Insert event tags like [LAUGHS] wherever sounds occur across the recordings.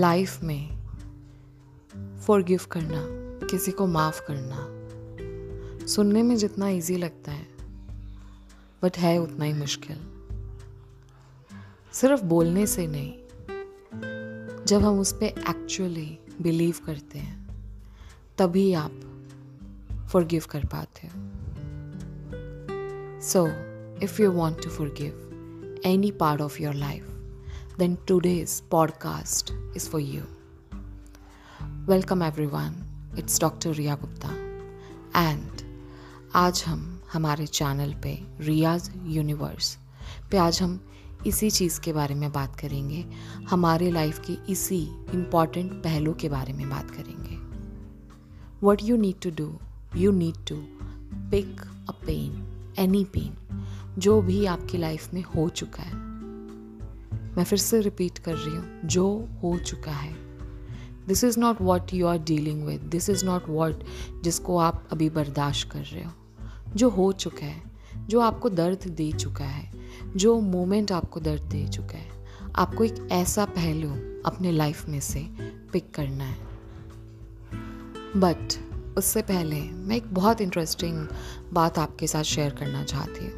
Life में forgive करना, किसी को माफ़ करना, सुनने में जितना इजी लगता है बट है उतना ही मुश्किल। सिर्फ़ बोलने से नहीं, जब हम उस पर एक्चुअली बिलीव करते हैं, तभी आप फॉरगिव कर पाते हो। So if you want to forgive any part of your life then today's podcast is for you welcome everyone it's doctor Riya Gupta and आज हम हमारे चैनल पे रियाज यूनिवर्स पे आज हम इसी चीज़ के बारे में बात करेंगे। हमारे लाइफ के इसी इंपॉर्टेंट पहलू के बारे में बात करेंगे। What you need to do you need to pick a pen any pen जो भी आपकी लाइफ में हो चुका है। मैं फिर से रिपीट कर रही हूँ, जो हो चुका है। This is not what you are dealing with this is not what जिसको आप अभी बर्दाश्त कर रहे हो। जो हो चुका है, जो आपको दर्द दे चुका है, जो मोमेंट आपको दर्द दे चुका है, आपको एक ऐसा पहलू अपने लाइफ में से पिक करना है। बट उससे पहले मैं एक बहुत इंटरेस्टिंग बात आपके साथ शेयर करना चाहती हूँ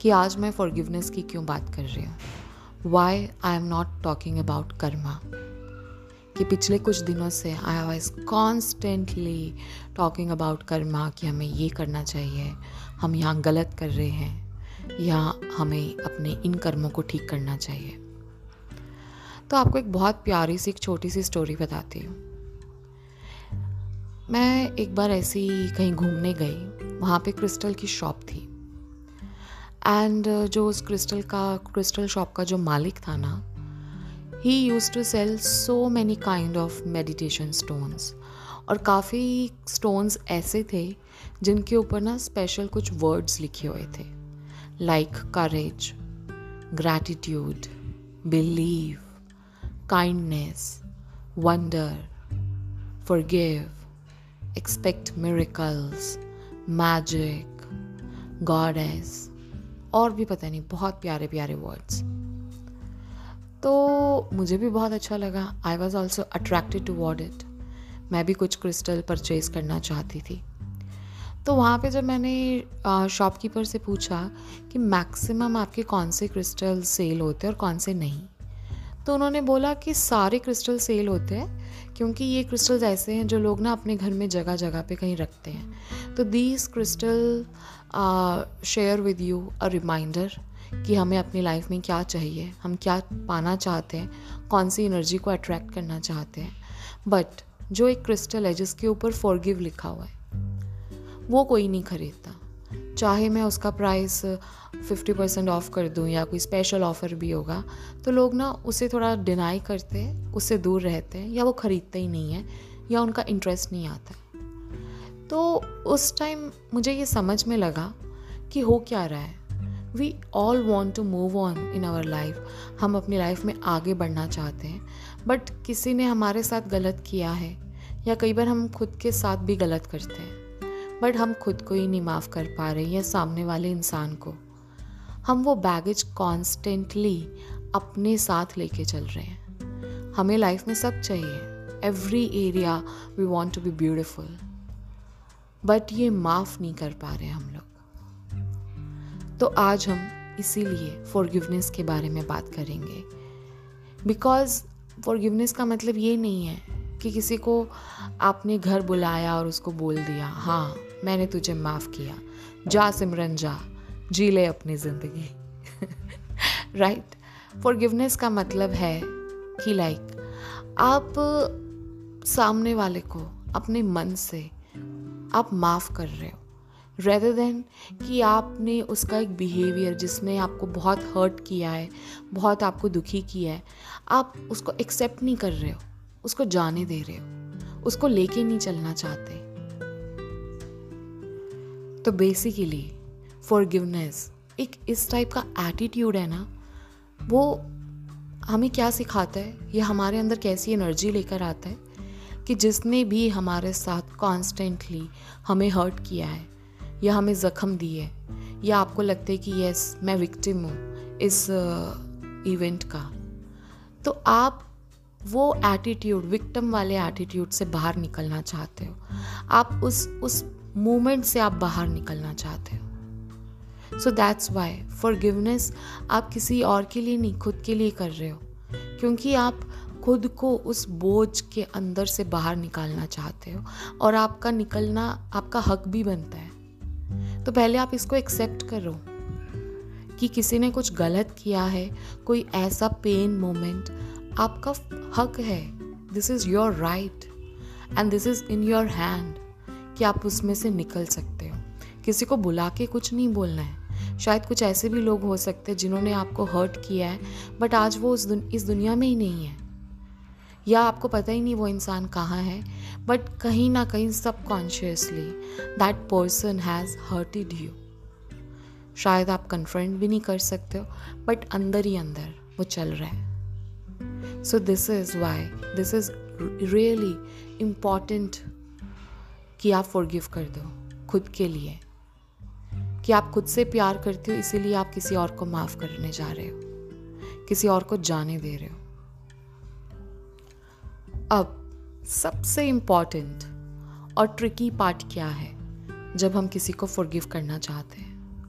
कि आज मैं फॉरगिवनेस की क्यों बात कर रही हूँ? Why I am not talking about karma कि पिछले कुछ दिनों से I was constantly talking about karma कि हमें ये करना चाहिए। हम यहाँ गलत कर रहे हैं। या हमें अपने इन कर्मों को ठीक करना चाहिए। तो आपको एक बहुत प्यारी सी, एक छोटी सी स्टोरी बताती हूँ। मैं एक बार ऐसी कहीं घूमने गई। वहाँ पे क्रिस्टल की शॉप थी। एंड जो उस क्रिस्टल का क्रिस्टल शॉप का जो मालिक था ना ही use to sell so many kind of meditation stones और काफ़ी स्टोन्स ऐसे थे, जिनके ऊपर ना स्पेशल कुछ वर्ड्स लिखे हुए थे. Like courage gratitude believe kindness wonder forgive expect miracles magic goddess और भी पता नहीं, बहुत प्यारे प्यारे वर्ड्स तो मुझे भी बहुत अच्छा लगा। I was also attracted toward it मैं भी कुछ क्रिस्टल परचेज करना चाहती थी। तो वहाँ पे जब मैंने शॉपकीपर से पूछा कि मैक्सिमम आपके कौन से क्रिस्टल सेल होते हैं और कौन से नहीं तो उन्होंने बोला कि सारे क्रिस्टल सेल होते हैं, क्योंकि ये क्रिस्टल्स ऐसे हैं जो लोग ना अपने घर में जगह जगह पे कहीं रखते हैं। तो these crystal share with you a reminder कि हमें अपनी लाइफ में क्या चाहिए, हम क्या पाना चाहते हैं, कौन सी एनर्जी को अट्रैक्ट करना चाहते हैं। बट जो एक क्रिस्टल है, जिसके ऊपर फॉरगिव लिखा हुआ है, वो कोई नहीं खरीदता। चाहे मैं उसका प्राइस फिफ्टी परसेंट ऑफ़ कर दूँ या कोई स्पेशल ऑफ़र भी होगा तो लोग ना उसे थोड़ा डिनाई करते हैं, उससे दूर रहते हैं या वो ख़रीदते ही नहीं है या उनका इंटरेस्ट नहीं आता। तो उस टाइम मुझे ये समझ में लगा कि हो क्या रहा है। We all want to move on in our life हम अपनी लाइफ में आगे बढ़ना चाहते हैं। बट किसी ने हमारे साथ गलत किया है, या कई बार हम खुद के साथ भी गलत करते हैं। बट हम खुद को ही नहीं माफ़ कर पा रहे या सामने वाले इंसान को। हम वो बैगेज कॉन्स्टेंटली अपने साथ लेके चल रहे हैं। हमें लाइफ में सब चाहिए। Every area we want to be beautiful but ये माफ़ नहीं कर पा रहे हम लोग। तो आज हम इसीलिए फॉरगिवनेस के बारे में बात करेंगे। बिकॉज़ फॉरगिवनेस का मतलब ये नहीं है कि किसी को आपने घर बुलाया और उसको बोल दिया हाँ मैंने तुझे माफ़ किया। जा सिमरन जा। जी ले अपनी ज़िंदगी। राइट फॉरगिवनेस का मतलब है कि लाइक like, आप सामने वाले को अपने मन से आप माफ़ कर रहे हो। रेदर देन कि आपने उसका एक बिहेवियर जिसने आपको बहुत हर्ट किया है, बहुत आपको दुखी किया है, आप उसको एक्सेप्ट नहीं कर रहे हो, उसको जाने दे रहे हो, उसको लेके नहीं चलना चाहते। तो बेसिकली फॉरगिवनेस एक इस टाइप का एटीट्यूड है ना, वो हमें क्या सिखाता है? ये हमारे अंदर कैसी एनर्जी लेकर आता है? कि जिसने भी हमारे साथ कॉन्स्टेंटली हमें हर्ट किया है या हमें ज़ख्म दिए या आपको लगता है कि यस मैं विक्टिम हूँ इस इवेंट uh, का तो आप वो एटीट्यूड विक्टम वाले एटीट्यूड से बाहर निकलना चाहते हो। आप उस उस मोमेंट से आप बाहर निकलना चाहते हो। सो दैट्स वाई फॉर आप किसी और के लिए नहीं खुद के लिए कर रहे हो क्योंकि आप खुद को उस बोझ के अंदर से बाहर निकालना चाहते हो और आपका निकलना आपका हक भी बनता है। तो पहले आप इसको एक्सेप्ट करो कि किसी ने कुछ गलत किया है कोई ऐसा पेन मोमेंट आपका हक है। This is your right and this is in your hand कि आप उसमें से निकल सकते हो। किसी को बुला के कुछ नहीं बोलना है। शायद कुछ ऐसे भी लोग हो सकते हैं जिन्होंने आपको हर्ट किया है बट आज वो उस दुन, इस दुनिया में ही नहीं है। या आपको पता ही नहीं वो इंसान कहाँ है बट कहीं ना कहीं सब consciously that person has hurted you शायद आप कन्फ्रंट भी नहीं कर सकते हो बट अंदर ही अंदर वो चल रहा है. So this is why this is really important कि आप फॉरगिव कर दो, खुद के लिए. कि आप खुद से प्यार करते हो, इसीलिए आप किसी और को माफ़ करने जा रहे हो, किसी और को जाने दे रहे हो. अब सबसे इंपॉर्टेंट और ट्रिकी पार्ट क्या है, जब हम किसी को फॉरगिव करना चाहते हैं?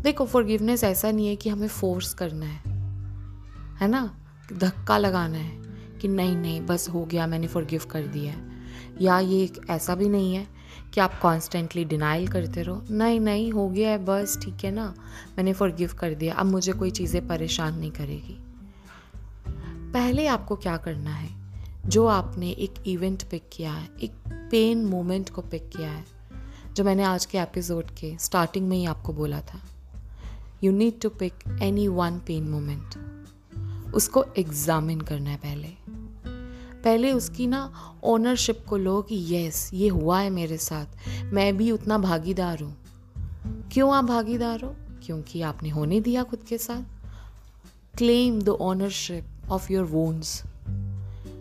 देखो फॉरगिवनेस ऐसा नहीं है कि हमें फोर्स करना है है ना? धक्का लगाना है कि नहीं नहीं, बस हो गया, मैंने फॉरगिव कर दिया है। या ये ऐसा भी नहीं है कि आप कॉन्स्टेंटली डिनाइल करते रहो, नहीं नहीं, हो गया है, बस ठीक है ना, मैंने फॉरगिव कर दिया, अब मुझे कोई चीज़ें परेशान नहीं करेगी। पहले आपको क्या करना है? जो आपने एक इवेंट पिक किया है, एक पेन मोमेंट को पिक किया है, जो मैंने आज के एपिसोड के स्टार्टिंग में ही आपको बोला था। You need to pick any one pain moment उसको एग्जामिन करना है पहले। पहले उसकी ना ओनरशिप को लो कि यस ये हुआ है मेरे साथ। मैं भी उतना भागीदार हूँ। क्यों आप भागीदार हो? क्योंकि आपने होने दिया खुद के साथ। Claim the ownership of your wounds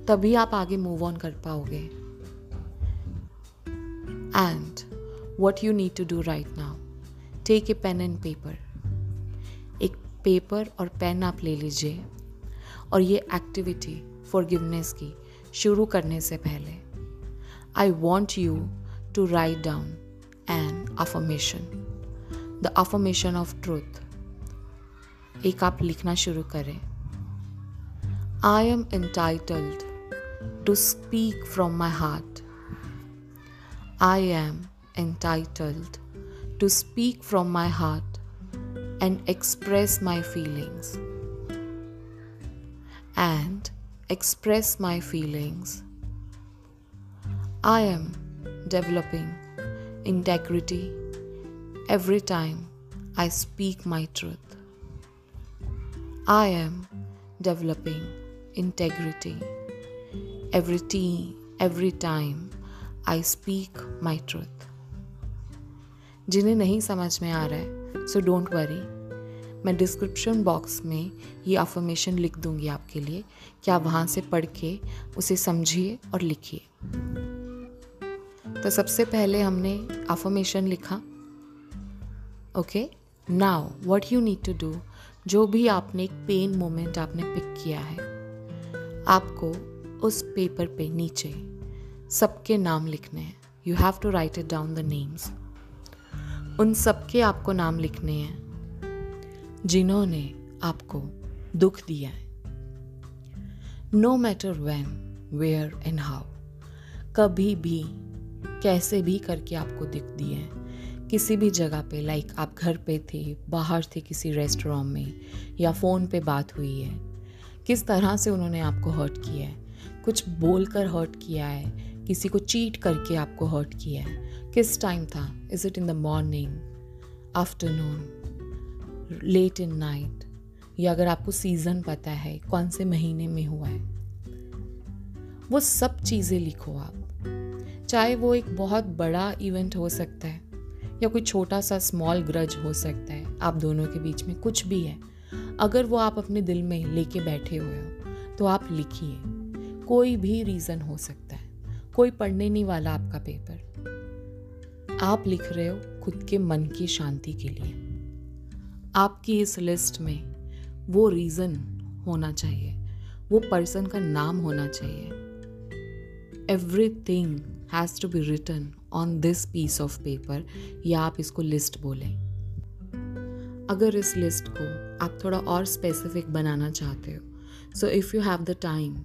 तभी आप आगे मूव ऑन कर पाओगे. And what you need to do right now take a pen and paper एक पेपर और पेन आप ले लीजिए. और ये एक्टिविटी फॉरगिवनेस की शुरू करने से पहले I want you to write down an affirmation the affirmation of truth एक आप लिखना शुरू करें. I am entitled to speak from my heart. I am entitled to speak from my heart and express my feelings. And express my feelings. I am developing integrity every time I speak my truth. I am developing integrity every tea, every time I speak my truth. जिन्हें नहीं समझ में आ रहा है so don't worry मैं description box में ये अफर्मेशन लिख दूँगी आपके लिए। कि आप वहाँ से पढ़ के उसे समझिए और लिखिए। तो सबसे पहले हमने अफर्मेशन लिखा। Okay now what you need to do जो भी आपने एक पेन मोमेंट आपने पिक किया है आपको उस पेपर पे नीचे सबके नाम लिखने हैं। You have to write it down the names उन सबके आपको नाम लिखने हैं, जिन्होंने आपको दुख दिया है। No matter when where and how कभी भी, कैसे भी करके आपको दिख दिए हैं। किसी भी जगह पे लाइक आप घर पे थे, बाहर थे किसी रेस्टोरेंट में, या फ़ोन पे बात हुई है, किस तरह से उन्होंने आपको हर्ट किया है। कुछ बोलकर हर्ट किया है, किसी को चीट करके आपको हर्ट किया है। किस टाइम था? Is it in the morning afternoon late in night या अगर आपको सीज़न पता है, कौन से महीने में हुआ है? वो सब चीज़ें लिखो आप। चाहे वो एक बहुत बड़ा इवेंट हो सकता है, या कोई छोटा सा स्मॉल ग्रज हो सकता है, आप दोनों के बीच में कुछ भी है। अगर वो आप अपने दिल में लेके बैठे हुए हो तो आप लिखिए। कोई भी रीज़न हो सकता है। कोई पढ़ने नहीं वाला आपका पेपर आप लिख रहे हो खुद के मन की शांति के लिए। आपकी इस लिस्ट में वो रीज़न होना चाहिए। वो पर्सन का नाम होना चाहिए। Everything has to be written on this piece of paper या आप इसको लिस्ट बोलें। अगर इस लिस्ट को आप थोड़ा और स्पेसिफिक बनाना चाहते हो so if you have the time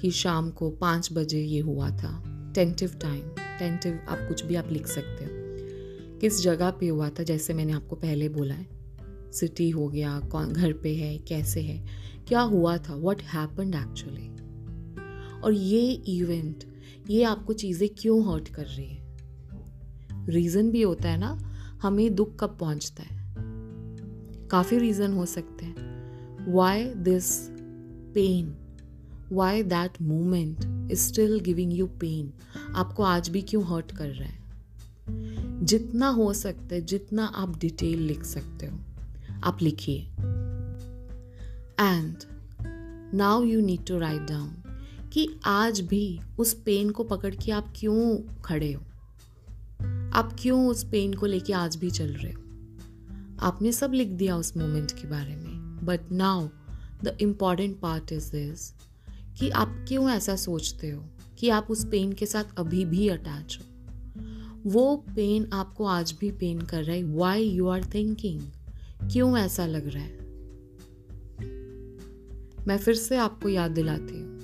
कि शाम को पाँच बजे ये हुआ था। टेंटिव टाइम टेंटिव आप कुछ भी आप लिख सकते हो। किस जगह पे हुआ था, जैसे मैंने आपको पहले बोला है। सिटी हो गया, कौन घर पे है, कैसे है, क्या हुआ था वट हैपन्ड एक्चुअली और ये इवेंट ये आपको चीज़ें क्यों हर्ट कर रही है? रीज़न भी होता है ना, हमें दुख कब पहुँचता है? काफ़ी रीज़न हो सकते हैं। Why this pain why that moment is still giving you pain आपको आज भी क्यों हर्ट कर रहा है? जितना हो सकता है, जितना आप डिटेल लिख सकते हो, आप लिखिए। And now you need to write down कि आज भी उस पेन को पकड़ के आप क्यों खड़े हो? आप क्यों उस पेन को लेके आज भी चल रहे हो? आपने सब लिख दिया उस मोमेंट के बारे में but now the important part is this कि आप क्यों ऐसा सोचते हो? कि आप उस पेन के साथ अभी भी अटैच हो? वो पेन आपको आज भी पेन कर रहा है। वाई यू आर थिंकिंग क्यों ऐसा लग रहा है? मैं फिर से आपको याद दिलाती हूँ।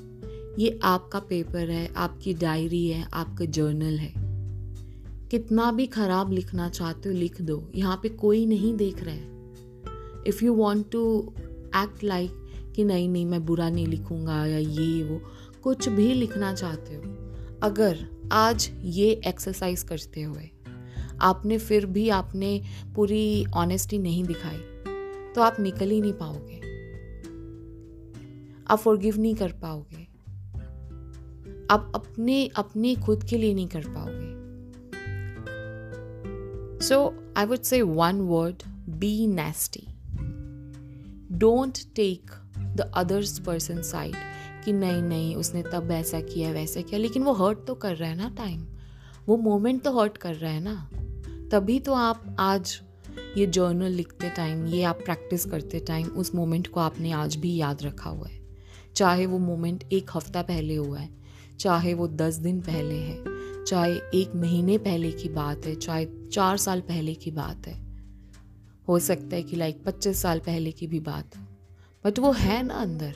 ये आपका पेपर है, आपकी डायरी है, आपका जर्नल है। कितना भी खराब लिखना चाहते हो, लिख दो। यहाँ पे कोई नहीं देख रहा है। If you want to act like कि नहीं नहीं, मैं बुरा नहीं लिखूँगा या ये, वो, कुछ भी लिखना चाहते हो। अगर आज ये एक्सरसाइज करते हुए आपने फिर भी आपने पूरी ऑनेस्टी नहीं दिखाई तो आप निकल ही नहीं पाओगे। आप फॉरगिव नहीं कर पाओगे। आप अपने अपने खुद के लिए नहीं कर पाओगे। So I would say one word be nasty don't take the others person side कि नहीं नहीं, उसने तब ऐसा किया, वैसा किया। लेकिन वो हर्ट तो कर रहा है ना टाइम वो मोमेंट तो हर्ट कर रहा है ना। तभी तो आप आज ये जर्नल लिखते टाइम ये आप प्रैक्टिस करते टाइम उस मोमेंट को आपने आज भी याद रखा हुआ है। चाहे वो मोमेंट एक हफ़्ता पहले हुआ है, चाहे वो दस दिन पहले है, चाहे एक महीने पहले की बात है, चाहे चार साल पहले की बात है। हो सकता है कि लाइक पच्चीस साल पहले की भी बात बट वो है ना अंदर।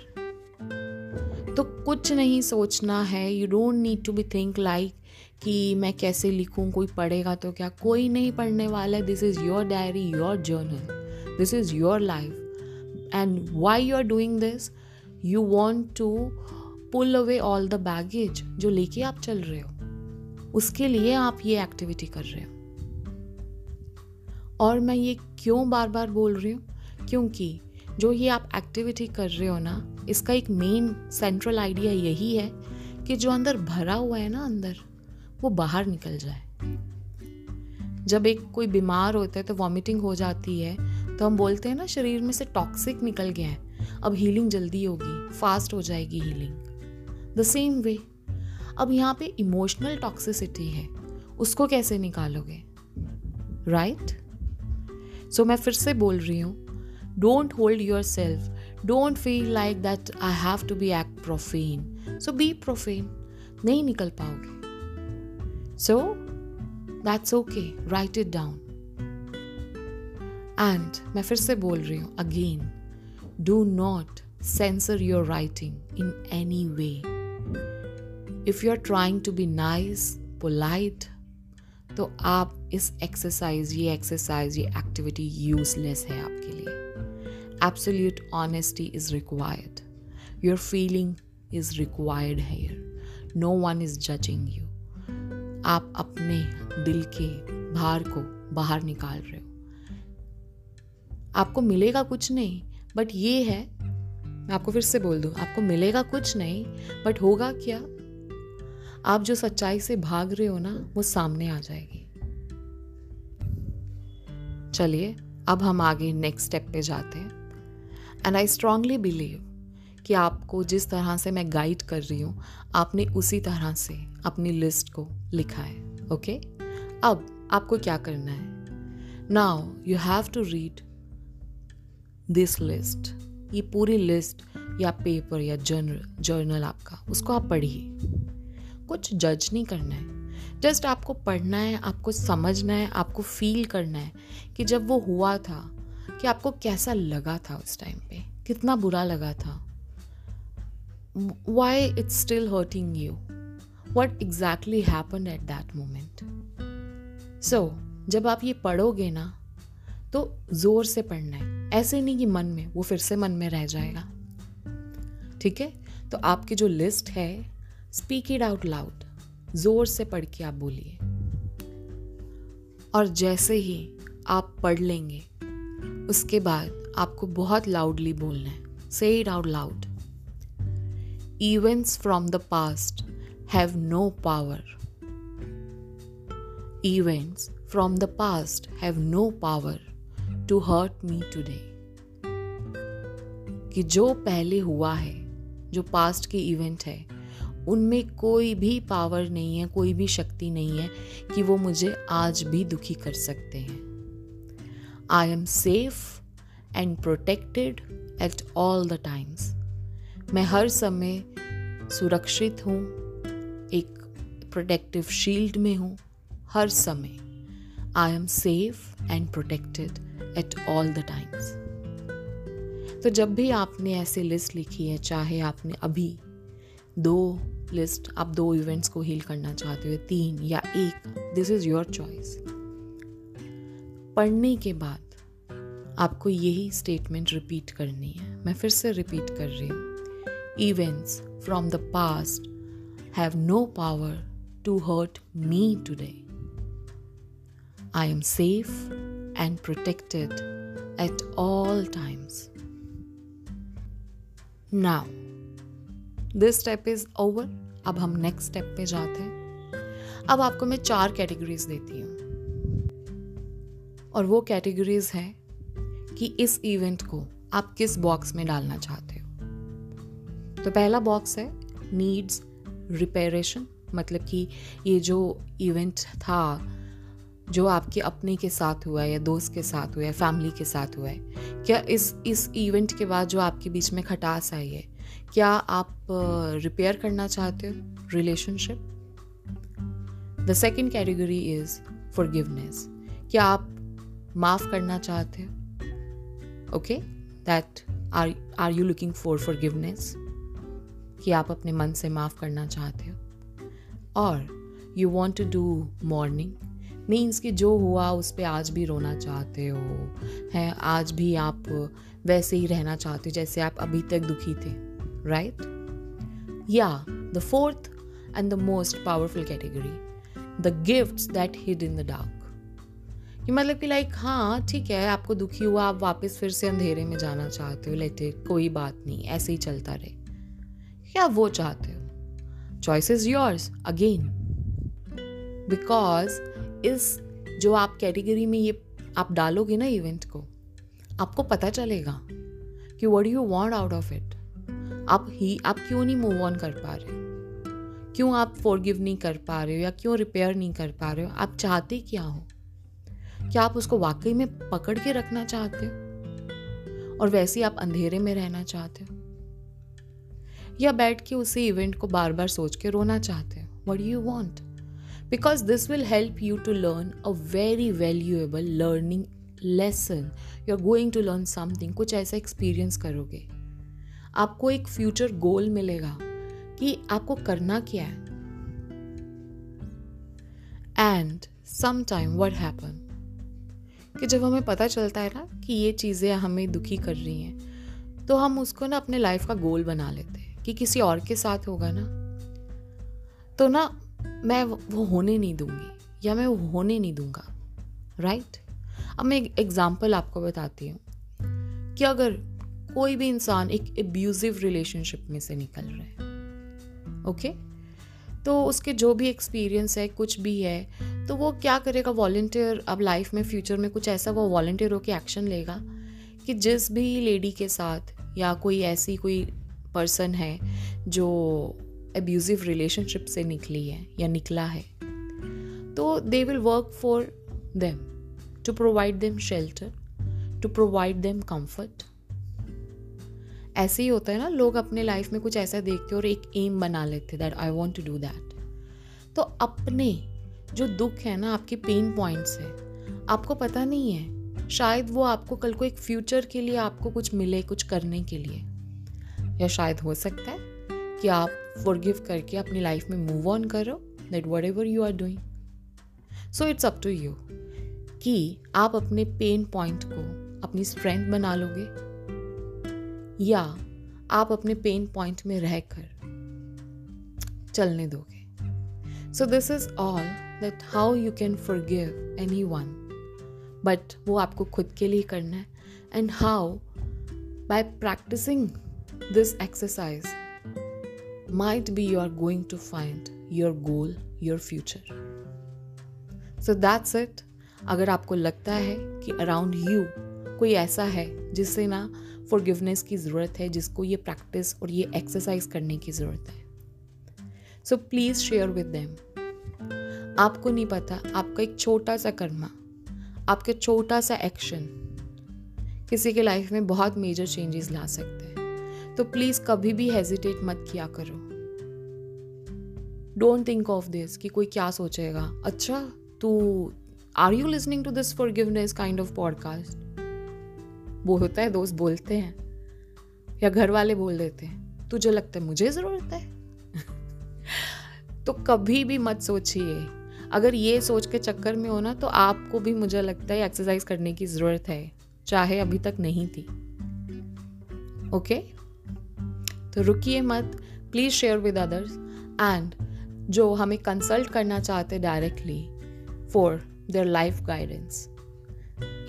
तो कुछ नहीं सोचना है। You don't need to be think like कि मैं कैसे लिखूँ, कोई पढ़ेगा तो क्या? कोई नहीं पढ़ने वाला। This is your diary your journal this is your life and why you are doing this you want to pull away all the baggage जो लेके आप चल रहे हो। उसके लिए आप ये एक्टिविटी कर रहे हो। और मैं ये क्यों बार बार बोल रही हूँ? क्योंकि जो ये आप एक्टिविटी कर रहे हो ना इसका एक मेन सेंट्रल आइडिया यही है कि जो अंदर भरा हुआ है ना अंदर वो बाहर निकल जाए। जब एक कोई बीमार होता है तो वॉमिटिंग हो जाती है तो हम बोलते हैं ना शरीर में से टॉक्सिक निकल गया है। अब हीलिंग जल्दी होगी फास्ट हो जाएगी हीलिंग द सेम वे अब यहाँ पे इमोशनल टॉक्सिसिटी है उसको कैसे निकालोगे? Right right? सो so, मैं फिर से बोल रही हूँ don't hold yourself don't feel like that I have to be act profane so be profane नहीं निकल पाओगे So, that's okay, write it down. And मैं फिर से बोल रही हूँ again, do not censor your writing in any way. If you're trying to be nice, polite, तो आप इस एक्सरसाइज ये एक्सरसाइज ये एक्टिविटी यूजलेस है आपके लिए। Absolute honesty is required your feeling is required here no one is judging you आप अपने दिल के भार को बाहर निकाल रहे हो। आपको मिलेगा कुछ नहीं बट ये है, मैं आपको फिर से बोल दूँ, आपको मिलेगा कुछ नहीं बट होगा क्या? आप जो सच्चाई से भाग रहे हो ना, वो सामने आ जाएगी। चलिए, अब हम आगे नेक्स्ट स्टेप पे जाते हैं। एंड आई स्ट्रांगली बिलीव कि आपको जिस तरह से मैं गाइड कर रही हूँ, आपने उसी तरह से अपनी लिस्ट को लिखा है ओके अब आपको क्या करना है? Now you have to read this list ये पूरी लिस्ट या पेपर या जर्नल जर्नल आपका, उसको आप पढ़िए। कुछ जज नहीं करना है। जस्ट आपको पढ़ना है, आपको समझना है, आपको फील करना है कि जब वो हुआ था कि आपको कैसा लगा था उस टाइम पे? कितना बुरा लगा था? Why it's still hurting you what exactly happen at that moment so जब आप ये पढ़ोगे ना तो ज़ोर से पढ़ना है। ऐसे नहीं कि मन में, वो फिर से मन में रह जाएगा। ठीक है? तो आपकी जो लिस्ट है स्पीक इट आउट लाउड ज़ोर से पढ़ के आप बोलिए। और जैसे ही आप पढ़ लेंगे उसके बाद आपको बहुत लाउडली बोलना है। Say it out loud events from the past have no power events from the past have no power to hurt me today कि जो पहले हुआ है, जो पास्ट के इवेंट है, उनमें कोई भी पावर नहीं है, कोई भी शक्ति नहीं है कि वो मुझे आज भी दुखी कर सकते हैं। I am safe and protected at all the times मैं हर समय सुरक्षित हूँ, एक प्रोटेक्टिव शील्ड में हूँ, हर समय। I am safe and protected at all the times तो जब भी आपने ऐसी लिस्ट लिखी है, चाहे आपने अभी दो लिस्ट आप दो इवेंट्स को हील करना चाहते हो, तीन या एक दिस इज़ योर चॉइस पढ़ने के बाद आपको यही स्टेटमेंट रिपीट करनी है। मैं फिर से रिपीट कर रही हूँ। Events from the past have no power to hurt me today I am safe and protected at all times now this step is over अब हम नेक्स्ट स्टेप पे जाते हैं। अब आपको मैं चार कैटेगरीज देती हूँ। और वो कैटेगरीज हैं कि इस इवेंट को आप किस बॉक्स में डालना चाहते हो। तो पहला बॉक्स है नीड्स रिपेरेशन मतलब कि ये जो इवेंट था, जो आपके अपने के साथ हुआ है या दोस्त के साथ हुआ है फैमिली के साथ हुआ है, क्या इस इस इवेंट के बाद जो आपके बीच में खटास आई है, क्या आप रिपेयर करना चाहते हो? Relationship the second category is forgiveness क्या आप माफ़ करना चाहते हो। Okay that are are you looking for forgiveness कि आप अपने मन से माफ़ करना चाहते हो। और you want to do mourning means कि जो हुआ, उस पर आज भी रोना चाहते हो। हैं, आज भी आप वैसे ही रहना चाहते हो, जैसे आप अभी तक दुखी थे। राइट या the fourth and the most powerful category the gift that hid in the dark कि मतलब कि लाइक हाँ ठीक है, आपको दुखी हुआ, आप वापस फिर से अंधेरे में जाना चाहते हो इट कोई बात नहीं, ऐसे ही चलता रहे। क्या वो चाहते हो? Choice is yours again because इस जो आप कैटेगरी में ये आप डालोगे ना इवेंट को, आपको पता चलेगा कि what you want out of it आप ही, आप क्यों नहीं मूव ऑन कर पा रहे? क्यों आप फॉरगिव नहीं कर पा रहे हो या क्यों रिपेयर नहीं कर पा रहे हो? आप चाहते क्या हो? क्या आप उसको वाकई में पकड़ के रखना चाहते हो? और वैसे ही आप अंधेरे में रहना चाहते हो? या बैठ के उसी इवेंट को बार बार सोच के रोना चाहते हो? What you want because this will help you to learn a very valuable learning lesson you are going to learn something कुछ ऐसा एक्सपीरियंस करोगे। आपको एक फ्यूचर गोल मिलेगा कि आपको करना क्या है? And some time what happen कि जब हमें पता चलता है ना कि ये चीज़ें हमें दुखी कर रही हैं तो हम उसको ना अपने लाइफ का गोल बना लेते हैं कि किसी और के साथ होगा ना। तो ना मैं वो होने नहीं दूँगी या मैं वो होने नहीं दूँगा राइट अब मैं एक एग्ज़ाम्पल आपको बताती हूँ कि अगर कोई भी इंसान एक एब्यूजिव रिलेशनशिप में से निकल रहा है ओके तो उसके जो भी एक्सपीरियंस है, कुछ भी है तो वो क्या करेगा? वॉल्टियर अब लाइफ में फ्यूचर में कुछ ऐसा वो वॉल्टियर होकर एक्शन लेगा कि जिस भी लेडी के साथ या कोई ऐसी कोई पर्सन है जो एब्यूजिव रिलेशनशिप से निकली है या निकला है तो they will work for them to provide them shelter to provide them comfort ऐसे ही होता है ना, लोग अपने लाइफ में कुछ ऐसा देखते और एक एम बना लेते that I want to do that तो अपने जो दुख है ना, आपके पेन पॉइंट्स है, आपको पता नहीं है, शायद वो आपको कल को एक फ्यूचर के लिए आपको कुछ मिले, कुछ करने के लिए. या शायद हो सकता है कि आप फॉरगिव करके अपनी लाइफ में मूव ऑन करो that whatever you are doing so it's up to you कि आप अपने पेन पॉइंट को, अपनी स्ट्रेंथ बना लोगे या आप अपने पेन पॉइंट में रहकर चलने दोगे so this is all that how you can forgive anyone but वो आपको खुद के लिए करना है and how by practising this exercise might be you are going to find your goal, your future. So that's it. अगर आपको लगता है कि अराउंड यू कोई ऐसा है जिससे ना फॉरगिवनेस की ज़रूरत है, जिसको ये प्रैक्टिस और ये एक्सरसाइज करने की ज़रूरत है। So please share with them आपको नहीं पता, आपका एक छोटा सा कर्मा, आपका छोटा सा एक्शन किसी के लाइफ में बहुत मेजर चेंजेस ला सकते हैं। तो प्लीज़ कभी भी हेजिटेट मत किया करो। डोंट थिंक ऑफ़ दिस कि कोई क्या सोचेगा। अच्छा तू are you listening to this forgiveness kind of podcast वो होता है, दोस्त बोलते हैं या घर वाले बोल देते हैं तुझे लगता है मुझे ज़रूरत है? [LAUGHS] तो कभी भी मत सोचिए। अगर ये सोच के चक्कर में हो ना तो आपको भी मुझे लगता है एक्सरसाइज करने की ज़रूरत है, चाहे अभी तक नहीं थी। ओके? तो रुकिए मत please share with others and जो हमें कंसल्ट करना चाहते directly for their life guidance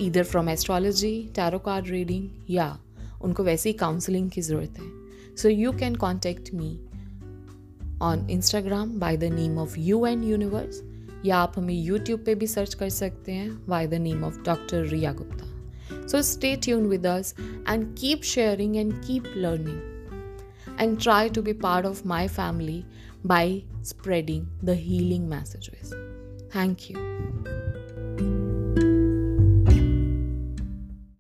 इधर from astrology tarot card reading या, उनको वैसी काउंसलिंग की ज़रूरत है। So you can contact me on Instagram by the name of you and universe या आप हमें यूट्यूब पे भी सर्च कर सकते हैं by the name of doctor Riya Gupta so stay tune with us and keep sharing and keep learning and try to be part of my family by spreading the healing messages thank you.